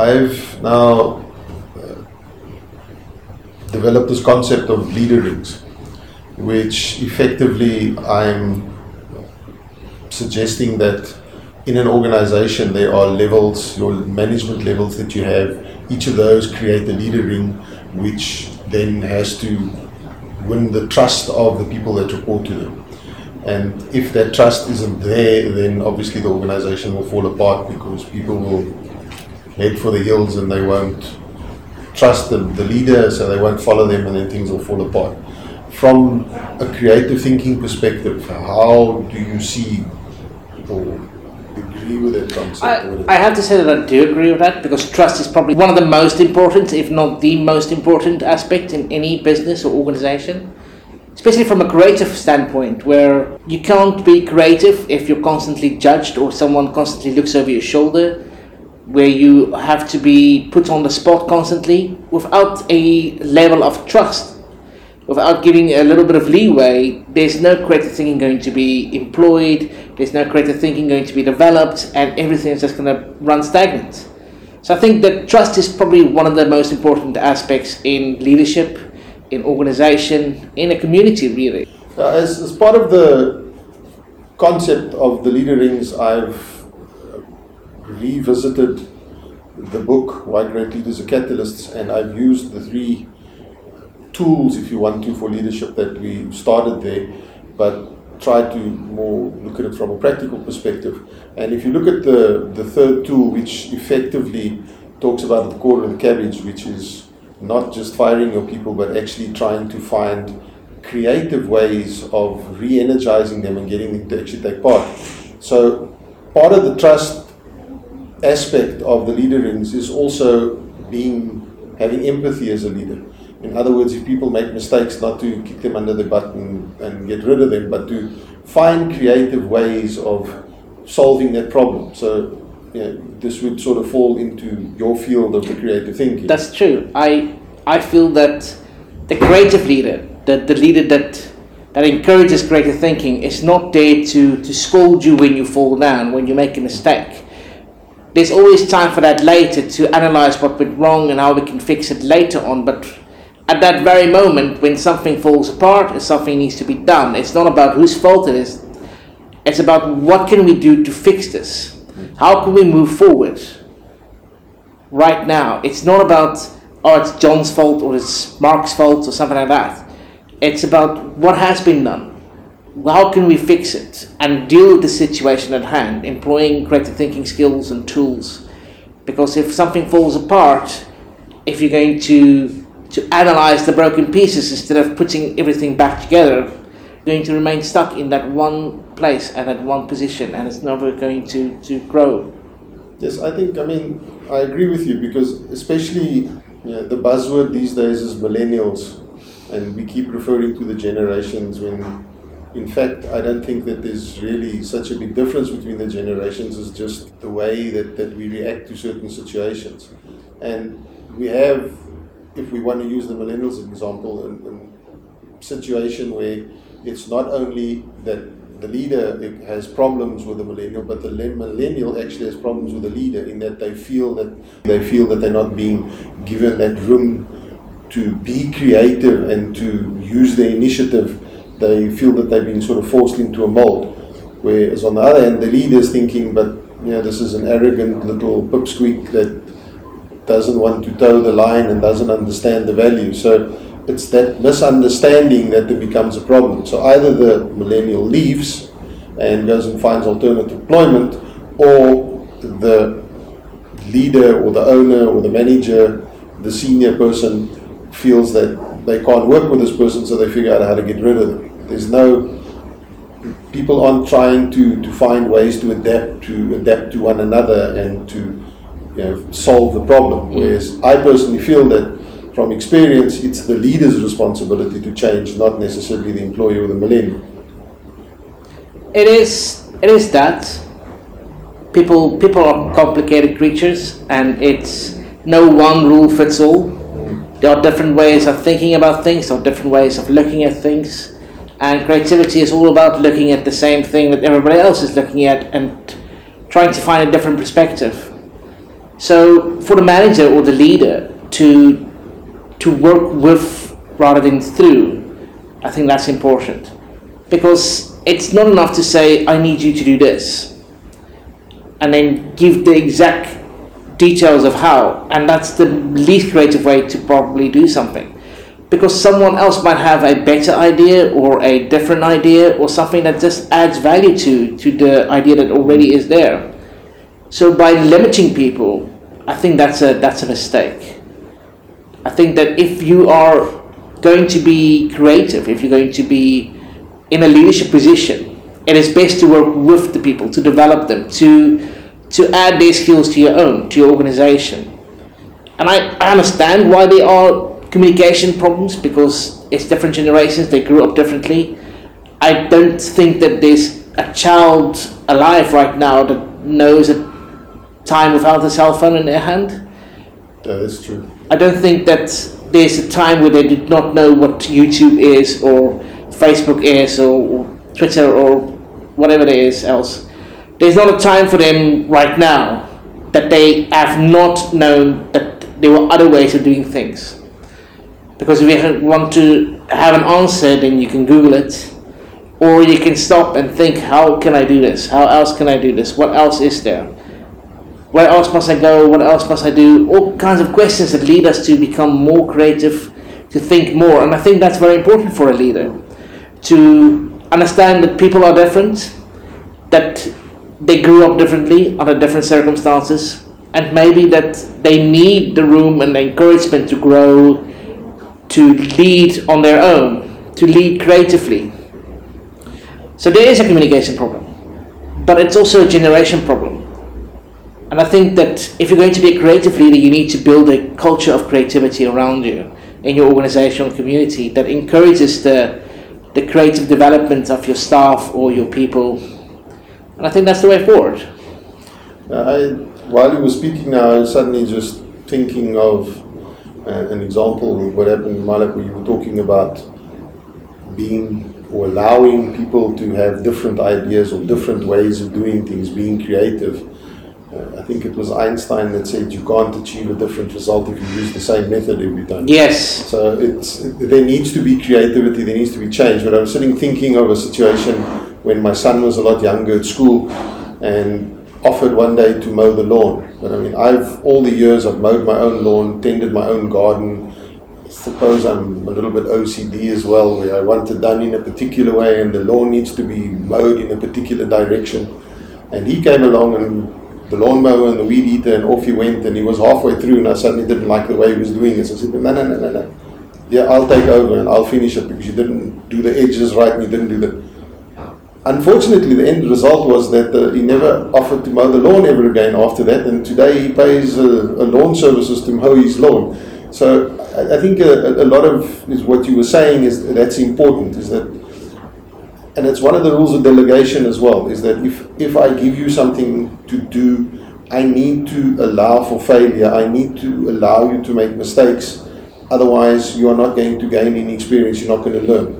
I've now uh, developed this concept of leader rings, which effectively I'm suggesting that in an organization there are levels, your management levels that you have. Each of those create a leader ring, which then has to win the trust of the people that report to them. And if that trust isn't there, then obviously the organization will fall apart because people will head for the hills and they won't trust the, the leader, so they won't follow them, and then things will fall apart. From a creative thinking perspective, how do you see or agree with that concept? I, I have to say that I do agree with that because trust is probably one of the most important, if not the most important aspect in any business or organization. Especially from a creative standpoint, where you can't be creative if you're constantly judged or someone constantly looks over your shoulder, where you have to be put on the spot constantly without a level of trust without giving a little bit of leeway, there's no creative thinking going to be employed, there's no creative thinking going to be developed, and everything is just going to run stagnant. So I think that trust is probably one of the most important aspects in leadership, in organization, in a community, really. Uh, as, as part of the concept of the leader rings, I've revisited the book Why Great Leaders Are Catalysts, and I've used the three tools, if you want to, for leadership that we started there, but try to more look at it from a practical perspective. And if you look at the, the third tool, which effectively talks about the core of the cabbage, which is not just firing your people, but actually trying to find creative ways of re energizing them and getting them to actually take part. So, part of the trust aspect of the leader rings is also being having empathy as a leader. In other words, if people make mistakes, not to kick them under the butt and, get rid of them, but to find creative ways of solving that problem. So, this would sort of fall into your field of the creative thinking. That's true. I I feel that the creative leader, the, the leader that that encourages creative thinking, is not there to, to scold you when you fall down, when you make a mistake. There's always time for that later to analyze what went wrong and how we can fix it later on, but at that very moment when something falls apart and something needs to be done. It's not about whose fault it is. It's about what can we do to fix this? How can we move forward right now? It's not about oh it's John's fault or it's Mark's fault or something like that. It's about what has been done. How can we fix it and deal with the situation at hand, employing creative thinking skills and tools? Because if something falls apart, if you're going to to analyze the broken pieces instead of putting everything back together, you're going to remain stuck in that one place and at one position, and it's never going to, to grow. Yes, I think, I mean, I agree with you because, especially the buzzword these days is millennials, and we keep referring to the generations when, in fact, I don't think that there's really such a big difference between the generations, it's just the way that, that we react to certain situations. And we have if we want to use the millennials as an example, a situation where it's not only that the leader has problems with the millennial, but the millennial actually has problems with the leader in that they feel that they feel that they're not being given that room to be creative and to use their initiative. They feel that they've been sort of forced into a mold. Whereas on the other hand, the leader is thinking, but you know, this is an arrogant little pipsqueak that doesn't want to toe the line and doesn't understand the value. So it's that misunderstanding that becomes a problem. So either the millennial leaves and goes and finds alternative employment, or the leader or the owner or the manager, the senior person, feels that they can't work with this person, so they figure out how to get rid of them. There's no people aren't trying to, to find ways to adapt to adapt to one another and to you know, solve the problem. Mm. Whereas I personally feel that from experience, it's the leader's responsibility to change, not necessarily the employee or the millennial. It is. It is that people people are complicated creatures, and it's no one rule fits all. There are different ways of thinking about things, there are different ways of looking at things, and creativity is all about looking at the same thing that everybody else is looking at and trying to find a different perspective. So for the manager or the leader to to work with rather than through, I think that's important because it's not enough to say I need you to do this and then give the exact details of how, and that's the least creative way to probably do something. Because someone else might have a better idea or a different idea or something that just adds value to, to the idea that already is there. So by limiting people, I think that's a that's a mistake. I think that if you are going to be creative, if you're going to be in a leadership position, it is best to work with the people, to develop them, to to add their skills to your own, to your organization. And I, I understand why there are communication problems because it's different generations, they grew up differently. I don't think that there's a child alive right now that knows a time without a cell phone in their hand. That is true. I don't think that there's a time where they did not know what YouTube is or Facebook is or Twitter or whatever it is else there's not a time for them right now that they have not known that there were other ways of doing things. Because if you want to have an answer, then you can Google it, or you can stop and think, how can I do this? How else can I do this? What else is there? Where else must I go? What else must I do? All kinds of questions that lead us to become more creative, to think more. And I think that's very important for a leader to understand that people are different, that they grew up differently under different circumstances, and maybe that they need the room and the encouragement to grow, to lead on their own, to lead creatively. So there is a communication problem, but it's also a generation problem. And I think that if you're going to be a creative leader, you need to build a culture of creativity around you in your organizational community that encourages the, the creative development of your staff or your people and I think that's the way forward. I, while you were speaking now, I was suddenly just thinking of uh, an example of what happened in Malak where you were talking about being or allowing people to have different ideas or different ways of doing things, being creative. Uh, I think it was Einstein that said you can't achieve a different result if you use the same method every time. Yes. So it's there needs to be creativity, there needs to be change. But I was sitting thinking of a situation when my son was a lot younger at school and offered one day to mow the lawn. But I mean, I've all the years I've mowed my own lawn, tended my own garden. Suppose I'm a little bit OCD as well, where I want it done in a particular way and the lawn needs to be mowed in a particular direction. And he came along and the lawnmower and the weed eater, and off he went. And he was halfway through, and I suddenly didn't like the way he was doing it. So I said, No, no, no, no, no. Yeah, I'll take over and I'll finish it because you didn't do the edges right and you didn't do the Unfortunately, the end result was that uh, he never offered to mow the lawn ever again after that, and today he pays uh, a lawn services to mow his lawn. So I, I think a, a, lot of is what you were saying is that's important. Is that, and it's one of the rules of delegation as well. Is that if if I give you something to do, I need to allow for failure. I need to allow you to make mistakes. Otherwise, you are not going to gain any experience. You're not going to learn.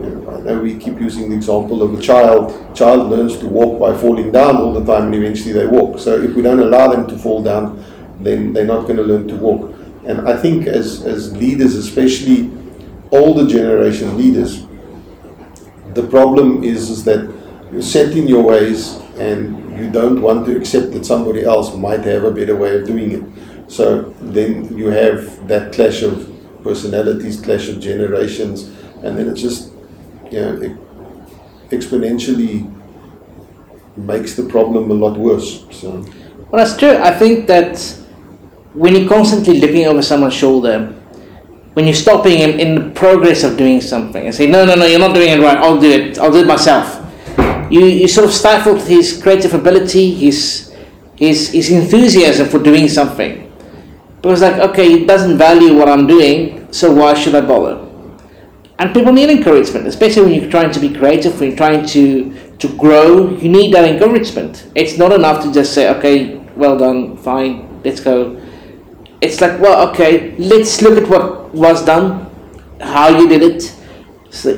I know we keep using the example of a child. Child learns to walk by falling down all the time, and eventually they walk. So if we don't allow them to fall down, then they're not going to learn to walk. And I think as as leaders, especially older generation leaders, the problem is, is that you're set in your ways and you don't want to accept that somebody else might have a better way of doing it. So then you have that clash of personalities, clash of generations, and then it's just know, exponentially makes the problem a lot worse. So. Well, that's true. I think that when you're constantly looking over someone's shoulder, when you're stopping him in the progress of doing something and say, no, no, no, you're not doing it right, I'll do it, I'll do it myself. You, you sort of stifled his creative ability, his, his, his enthusiasm for doing something. Because like, okay, he doesn't value what I'm doing, so why should I bother? And people need encouragement, especially when you're trying to be creative, when you're trying to, to grow, you need that encouragement. It's not enough to just say, okay, well done, fine, let's go. It's like, well, okay, let's look at what was done, how you did it. So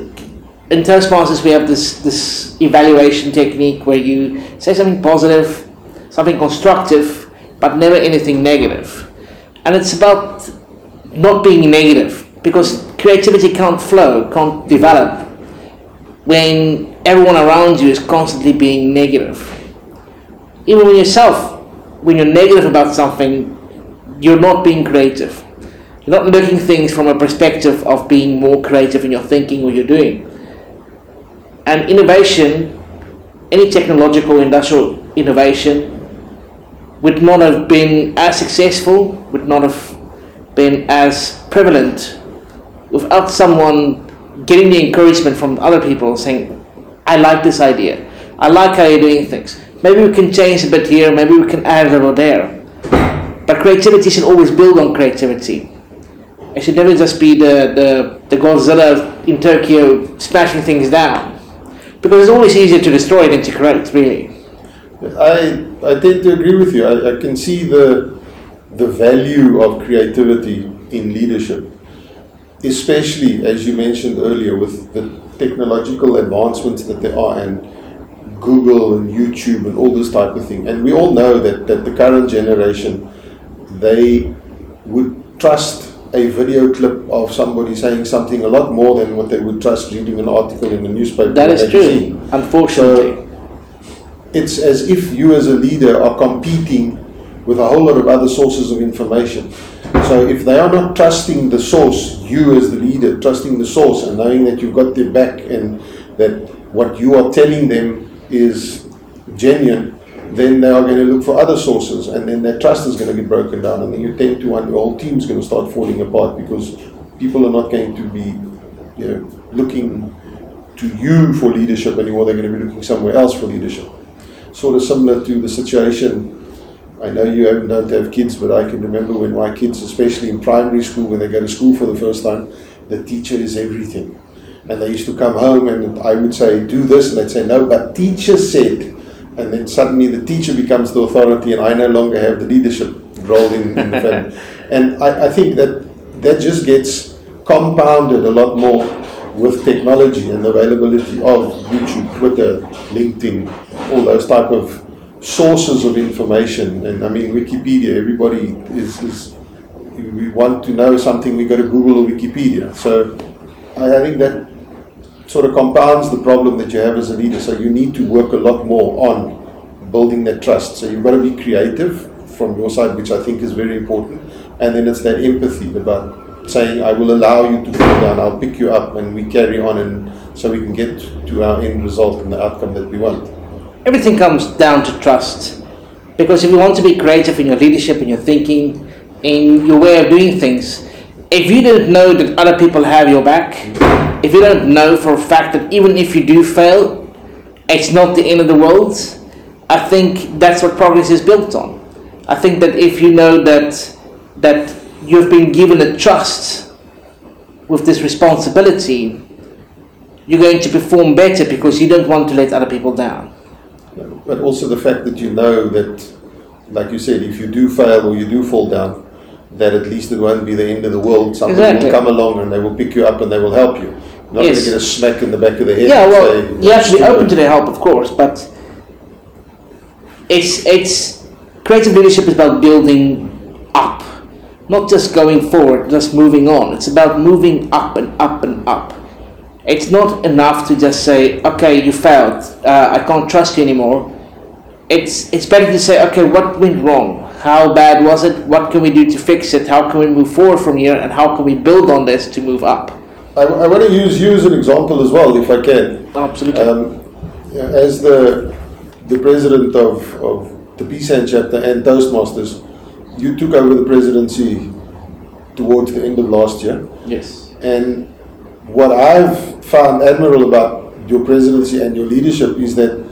in Toastmasters, we have this, this evaluation technique where you say something positive, something constructive, but never anything negative. And it's about not being negative because creativity can't flow, can't develop when everyone around you is constantly being negative. Even when yourself, when you're negative about something, you're not being creative. You're not looking things from a perspective of being more creative in your thinking or you're doing. And innovation, any technological industrial innovation, would not have been as successful, would not have been as prevalent without someone getting the encouragement from other people saying, I like this idea. I like how you're doing things. Maybe we can change a bit here, maybe we can add a little there. But creativity should always build on creativity. It should never just be the, the, the Godzilla in Tokyo smashing things down. Because it's always easier to destroy than to create, really. I, I tend to agree with you. I, I can see the, the value of creativity in leadership, especially as you mentioned earlier with the technological advancements that there are and Google and YouTube and all this type of thing. And we all know that, that the current generation, they would trust a video clip of somebody saying something a lot more than what they would trust reading an article in the newspaper. That is true, unfortunately. So it's as if you as a leader are competing with a whole lot of other sources of information. So if they are not trusting the source, you as the leader, trusting the source and knowing that you've got their back and that what you are telling them is genuine, then they are going to look for other sources, and then their trust is going to get broken down, and then you tend to one, your whole team's going to start falling apart because people are not going to be, you know, looking to you for leadership anymore. They're going to be looking somewhere else for leadership. Sort of similar to the situation. I know you haven't don't have kids, but I can remember when my kids, especially in primary school, when they go to school for the first time, the teacher is everything. And they used to come home and I would say, do this, and they'd say, no, but teacher said and then suddenly the teacher becomes the authority and I no longer have the leadership role in, in the family. And I, I think that that just gets compounded a lot more with technology and the availability of YouTube, Twitter, LinkedIn, all those type of sources of information. And I mean, Wikipedia, everybody is, is we want to know something, we go to Google or Wikipedia. So I, I think that sort of compounds the problem that you have as a leader. So you need to work a lot more on building that trust. So you've got to be creative from your side, which I think is very important. And then it's that empathy about saying, I will allow you to fall down, I'll pick you up, and we carry on, and so we can get to our end result and the outcome that we want. Everything comes down to trust. Because if you want to be creative in your leadership, in your thinking, in your way of doing things, if you don't know that other people have your back, if you don't know for a fact that even if you do fail, it's not the end of the world, I think that's what progress is built on. I think that if you know that that you've been given a trust with this responsibility, you're going to perform better because you don't want to let other people down. But also the fact that you know that, like you said, if you do fail or you do fall down, that at least it won't be the end of the world. Somebody Exactly. will come along and they will pick you up and they will help you. Not Yes. going to get a smack in the back of the head. Yeah, well, say, you have to be open to their help, of course, but it's it's creative leadership is about building up, not just going forward, just moving on. It's about moving up and up and up. It's not enough to just say, "Okay, you failed. Uh, I can't trust you anymore." It's it's better to say, "Okay, what went wrong? How bad was it? What can we do to fix it? How can we move forward from here? And how can we build on this to move up?" I, I want to use you as an example as well, if I can. Absolutely. Um, as the the president of, of the PSAN chapter and Toastmasters, you took over the presidency towards the end of last year. yes. And what I've found admirable about your presidency and your leadership is that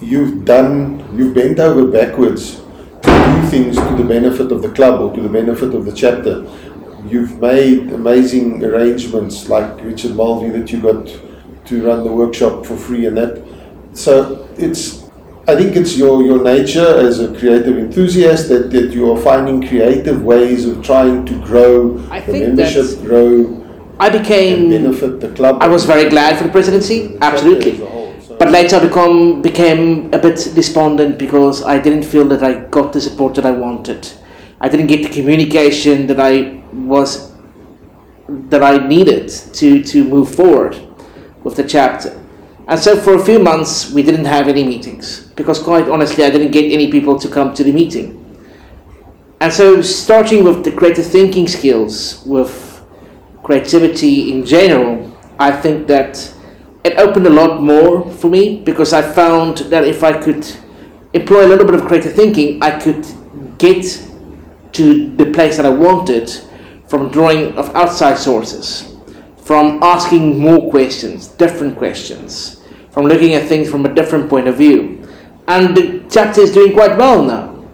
you've done, you've bent over backwards to do things to the benefit of the club or to the benefit of the chapter. You've made amazing arrangements like Richard Mulvey that you got to run the workshop for free and that. So it's, I think it's your, your nature as a creative enthusiast that, that you are finding creative ways of trying to grow I the membership, grow I became benefit the club. I was very glad for the presidency, absolutely. Whole, so- but later I become became a bit despondent because I didn't feel that I got the support that I wanted. I didn't get the communication that I was that I needed to to move forward with the chapter. And so for a few months we didn't have any meetings because quite honestly I didn't get any people to come to the meeting. And so starting with the creative thinking skills with creativity in general, I think that it opened a lot more for me because I found that if I could employ a little bit of creative thinking, I could get to the place that I wanted from drawing of outside sources, from asking more questions, different questions, from looking at things from a different point of view. And the chapter is doing quite well now.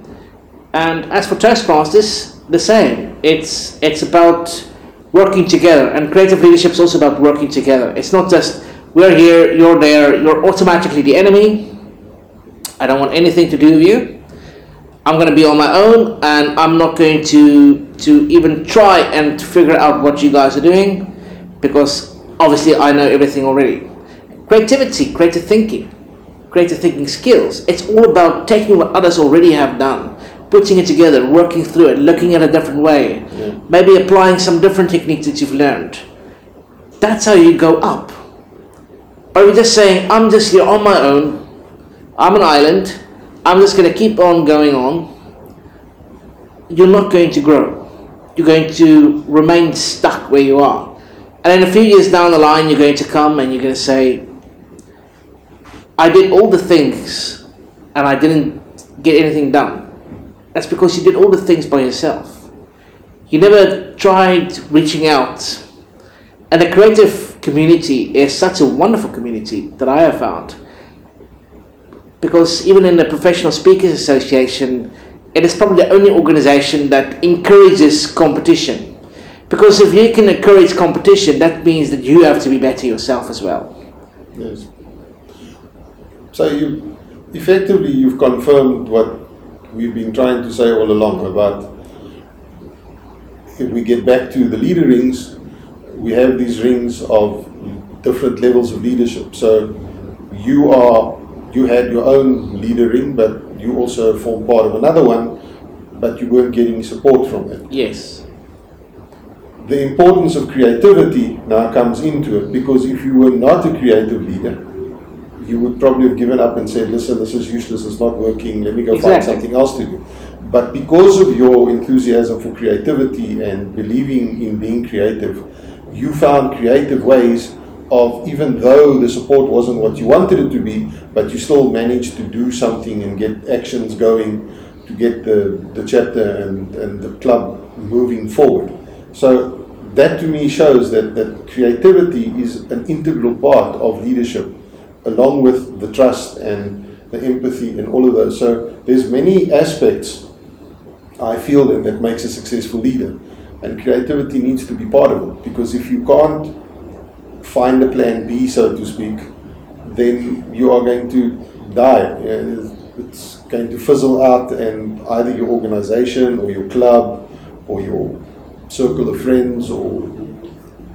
And as for Toastmasters, the same. It's it's about working together, and creative leadership is also about working together. It's not just we're here, you're there, you're automatically the enemy. I don't want anything to do with you. I'm going to be on my own, and I'm not going to to even try and figure out what you guys are doing, because obviously I know everything already. Creativity, creative thinking, creative thinking skills. It's all about taking what others already have done, putting it together, working through it, looking at a different way, Yeah. maybe applying some different techniques that you've learned. That's how you go up. Or you're just saying, I'm just here on my own, I'm an island, I'm just going to keep on going on, you're not going to grow. You're going to remain stuck where you are. And then a few years down the line, you're going to come and you're going to say, I did all the things and I didn't get anything done. That's because you did all the things by yourself. You never tried reaching out. And the creative community is such a wonderful community that I have found. Because even in the Professional Speakers Association, it is probably the only organization that encourages competition. Because if you can encourage competition, that means that you have to be better yourself as well. Yes. So you effectively you've confirmed what we've been trying to say all along about if we get back to the leader rings, we have these rings of different levels of leadership. So you are you had your own leader ring, but you also formed part of another one, but you weren't getting support from it. Yes. the importance of creativity now comes into it because if you were not a creative leader, you would probably have given up and said, listen, this is useless, it's not working, let me go find something else to do. But because of your enthusiasm for creativity and believing in being creative, you found creative ways of, even though the support wasn't what you wanted it to be, but you still managed to do something and get actions going to get the, the chapter and, and the club moving forward. So that to me shows that, that creativity is an integral part of leadership, along with the trust and the empathy and all of those. So there's many aspects I feel that, that makes a successful leader. And creativity needs to be part of it because if you can't find a plan B, so to speak, then you are going to die. Uh, it's going to fizzle out, and either your organization or your club or your circle of friends or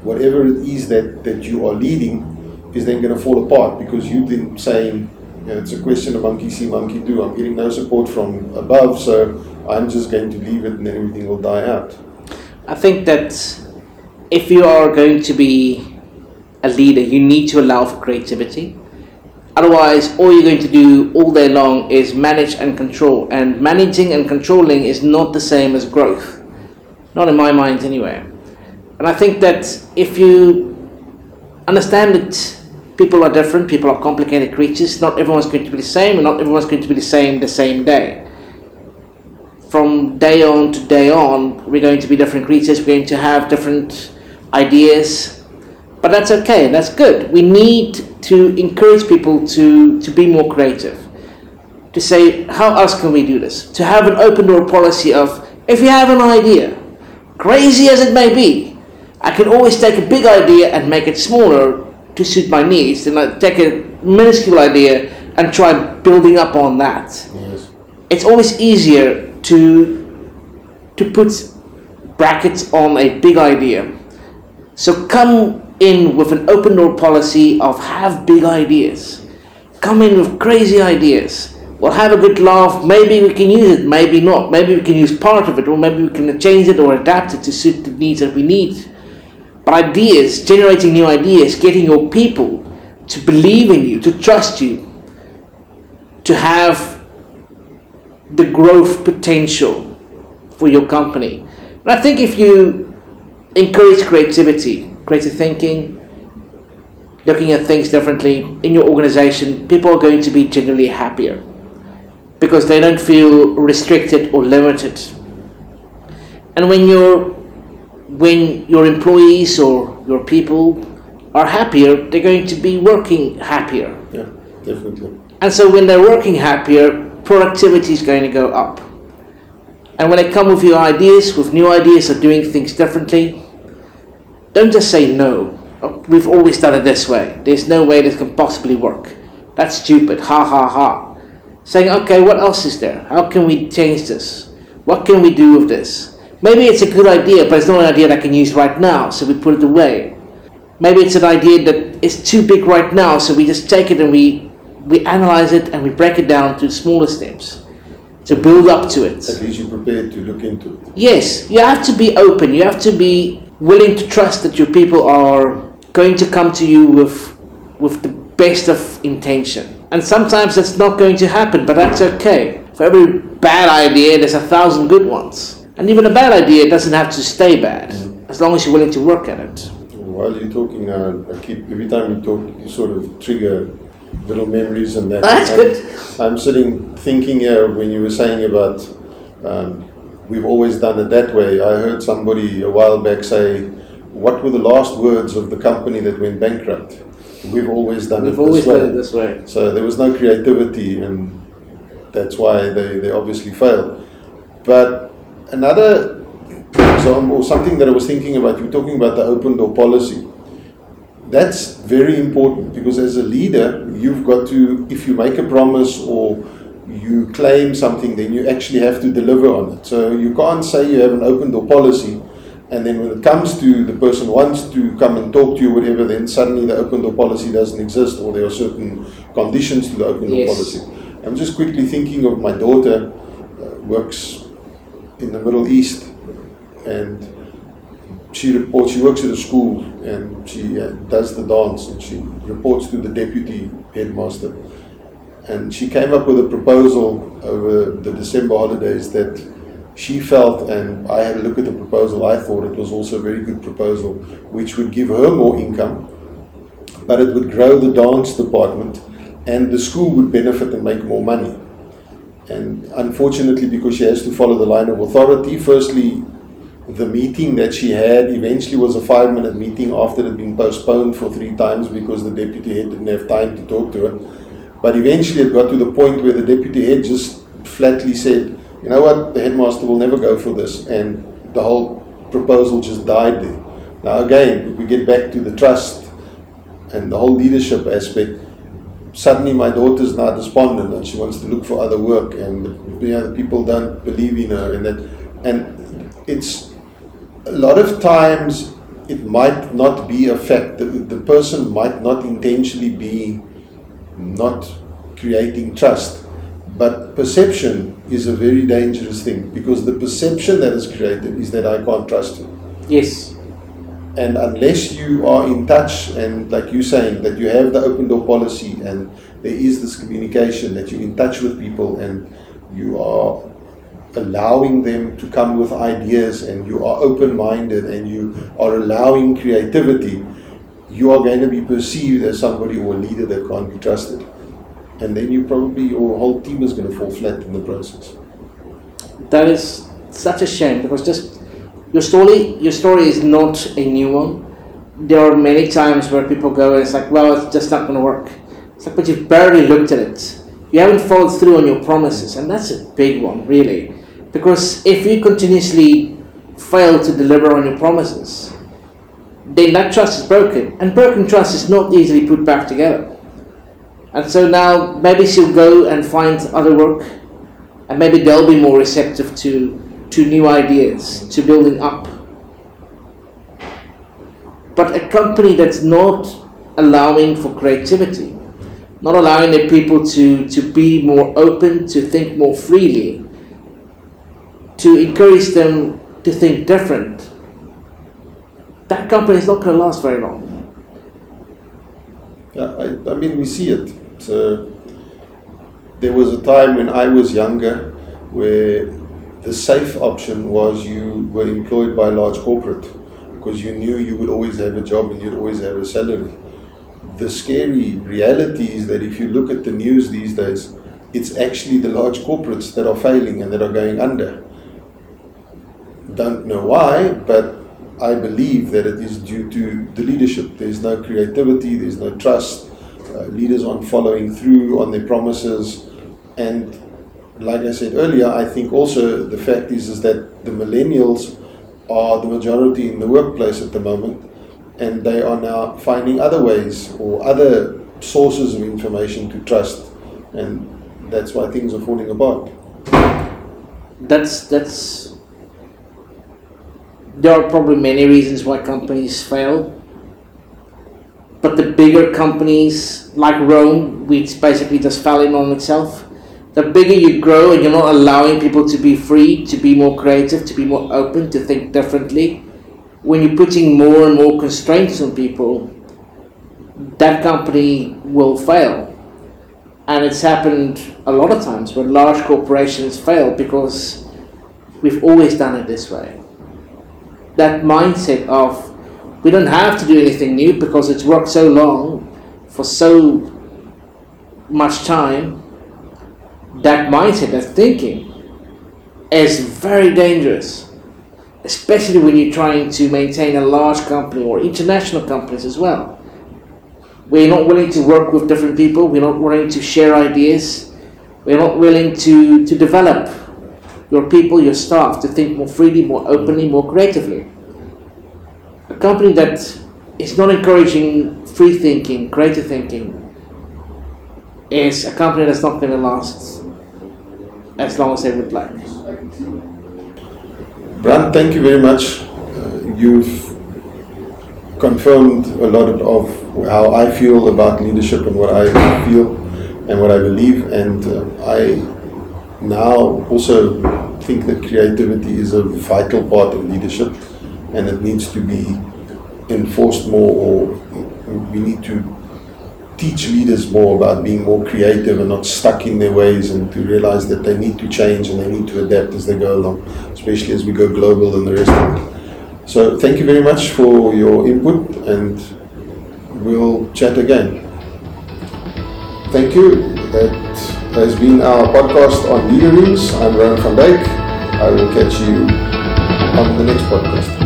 whatever it is that, that you are leading is then going to fall apart because you've been saying, you know, it's a question of monkey see, monkey do. I'm getting no support from above, so I'm just going to leave it and then everything will die out. I think that if you are going to be a leader, you need to allow for creativity. Otherwise, all you're going to do all day long is manage and control. And managing and controlling is not the same as growth. Not in my mind, anyway. And I think that if you understand that people are different, people are complicated creatures, not everyone's going to be the same, and not everyone's going to be the same the same day from day on to day on, we're going to be different creatures, we're going to have different ideas, but that's okay, that's good. We need to encourage people to, to be more creative, to say, how else can we do this? To have an open door policy of, if you have an idea, crazy as it may be, I can always take a big idea and make it smaller to suit my needs, and I take a minuscule idea and try building up on that Yes. it's always easier to to put brackets on a big idea. So come in with an open door policy of have big ideas. come in with crazy ideas. We'll have a good laugh. Maybe we can use it, maybe not. Maybe we can use part of it, or maybe we can change it or adapt it to suit the needs that we need. But ideas, generating new ideas, getting your people to believe in you, to trust you, to have the growth potential for your company. And I think if you encourage creativity, creative thinking, looking at things differently in your organization, people are going to be generally happier because they don't feel restricted or limited. And when your when your employees or your people are happier, they're going to be working happier. Yeah, definitely. And so when they're working happier, productivity is going to go up. And when they come with your ideas, with new ideas of doing things differently, don't just say no. We've always done it this way. There's no way this can possibly work. That's stupid. Ha ha ha. Saying, okay, what else is there? How can we change this? What can we do with this? Maybe it's a good idea, but it's not an idea that I can use right now, so we put it away. Maybe it's an idea that is too big right now, so we just take it and we we analyze it and we break it down to smaller steps to build up to it. At least you're prepared to look into it. Yes, you have to be open. You have to be willing to trust that your people are going to come to you with with the best of intention. And sometimes that's not going to happen, but that's okay. For every bad idea, there's a thousand good ones. And even a bad idea doesn't have to stay bad, as long as you're willing to work at it. While you're talking now, I keep every time you talk, you sort of trigger little memories and that. That's I'm, good. I'm sitting thinking here when you were saying about um, we've always done it that way. I heard somebody a while back say, "What were the last words of the company that went bankrupt?" We've always done we've it. always this done it this way. So there was no creativity, and that's why they, they obviously failed. But another, or something that I was thinking about, you were talking about the open door policy that's very important because as a leader, you've got to, if you make a promise or you claim something, then you actually have to deliver on it. So you can't say you have an open door policy, and then when it comes to the person wants to come and talk to you, whatever, then suddenly the open door policy doesn't exist, or there are certain conditions to the open door yes. policy. I'm just quickly thinking of my daughter, uh, works in the Middle East, and she reports, she works at a school and she uh, does the dance and she reports to the deputy headmaster. And she came up with a proposal over the December holidays that she felt, and I had a look at the proposal, I thought it was also a very good proposal, which would give her more income, but it would grow the dance department and the school would benefit and make more money. And unfortunately, because she has to follow the line of authority, firstly, the meeting that she had eventually was a five minute meeting after it had been postponed for three times because the deputy head didn't have time to talk to her. But eventually it got to the point where the deputy head just flatly said, you know what, the headmaster will never go for this. And the whole proposal just died there. Now, again, we get back to the trust and the whole leadership aspect, suddenly my daughter's now despondent and she wants to look for other work, and you know, the people don't believe in her, and that, and it's a lot of times it might not be a fact. The, the person might not intentionally be not creating trust. But perception is a very dangerous thing because the perception that is created is that I can't trust you. Yes. And unless you are in touch and, like you're saying, that you have the open door policy and there is this communication, that you're in touch with people and you are allowing them to come with ideas and you are open minded and you are allowing creativity, you are going to be perceived as somebody or a leader that can't be trusted. And then you probably, your whole team is going to fall flat in the process. That is such a shame because just your story, your story is not a new one. There are many times where people go and it's like, well, it's just not going to work. It's like, but you've barely looked at it. You haven't followed through on your promises, and that's a big one, really. Because if you continuously fail to deliver on your promises, then that trust is broken. And broken trust is not easily put back together. And so now maybe she'll go and find other work, and maybe they'll be more receptive to, to new ideas, to building up. But a company that's not allowing for creativity, not allowing the people to, to be more open, to think more freely, to encourage them to think different, that company is not going to last very long. Yeah, I, I mean, we see it. So there was a time when I was younger where the safe option was you were employed by a large corporate because you knew you would always have a job and you'd always have a salary. The scary reality is that if you look at the news these days, it's actually the large corporates that are failing and that are going under. Don't know why, but I believe that it is due to the leadership. There's no creativity, there's no trust. Uh, leaders aren't following through on their promises. And like I said earlier, I think also the fact is, is that the millennials are the majority in the workplace at the moment, and they are now finding other ways or other sources of information to trust, and that's why things are falling apart. That's that's. There are probably many reasons why companies fail, but the bigger companies like Rome, which basically just fell in on itself, the bigger you grow and you're not allowing people to be free, to be more creative, to be more open, to think differently, when you're putting more and more constraints on people, that company will fail. And it's happened a lot of times when large corporations fail because we've always done it this way. That mindset of we don't have to do anything new because it's worked so long for so much time that mindset, that thinking, is very dangerous, especially when you're trying to maintain a large company or international companies as well. We're not willing to work with different people, we're not willing to share ideas, we're not willing to, to develop your people, your staff, to think more freely, more openly, more creatively. A company that is not encouraging free thinking, creative thinking, is a company that's not going to last as long as they would like. Brand, thank you very much. Uh, you've confirmed a lot of how I feel about leadership and what I feel and what I believe, and uh, I now also think that creativity is a vital part of leadership and it needs to be enforced more or we need to teach leaders more about being more creative and not stuck in their ways and to realize that they need to change and they need to adapt as they go along, especially as we go global and the rest of it. So thank you very much for your input and we'll chat again. Thank you. That has been our podcast on Leader Rings. I'm Rowan van Dyk. I will catch you on the next podcast.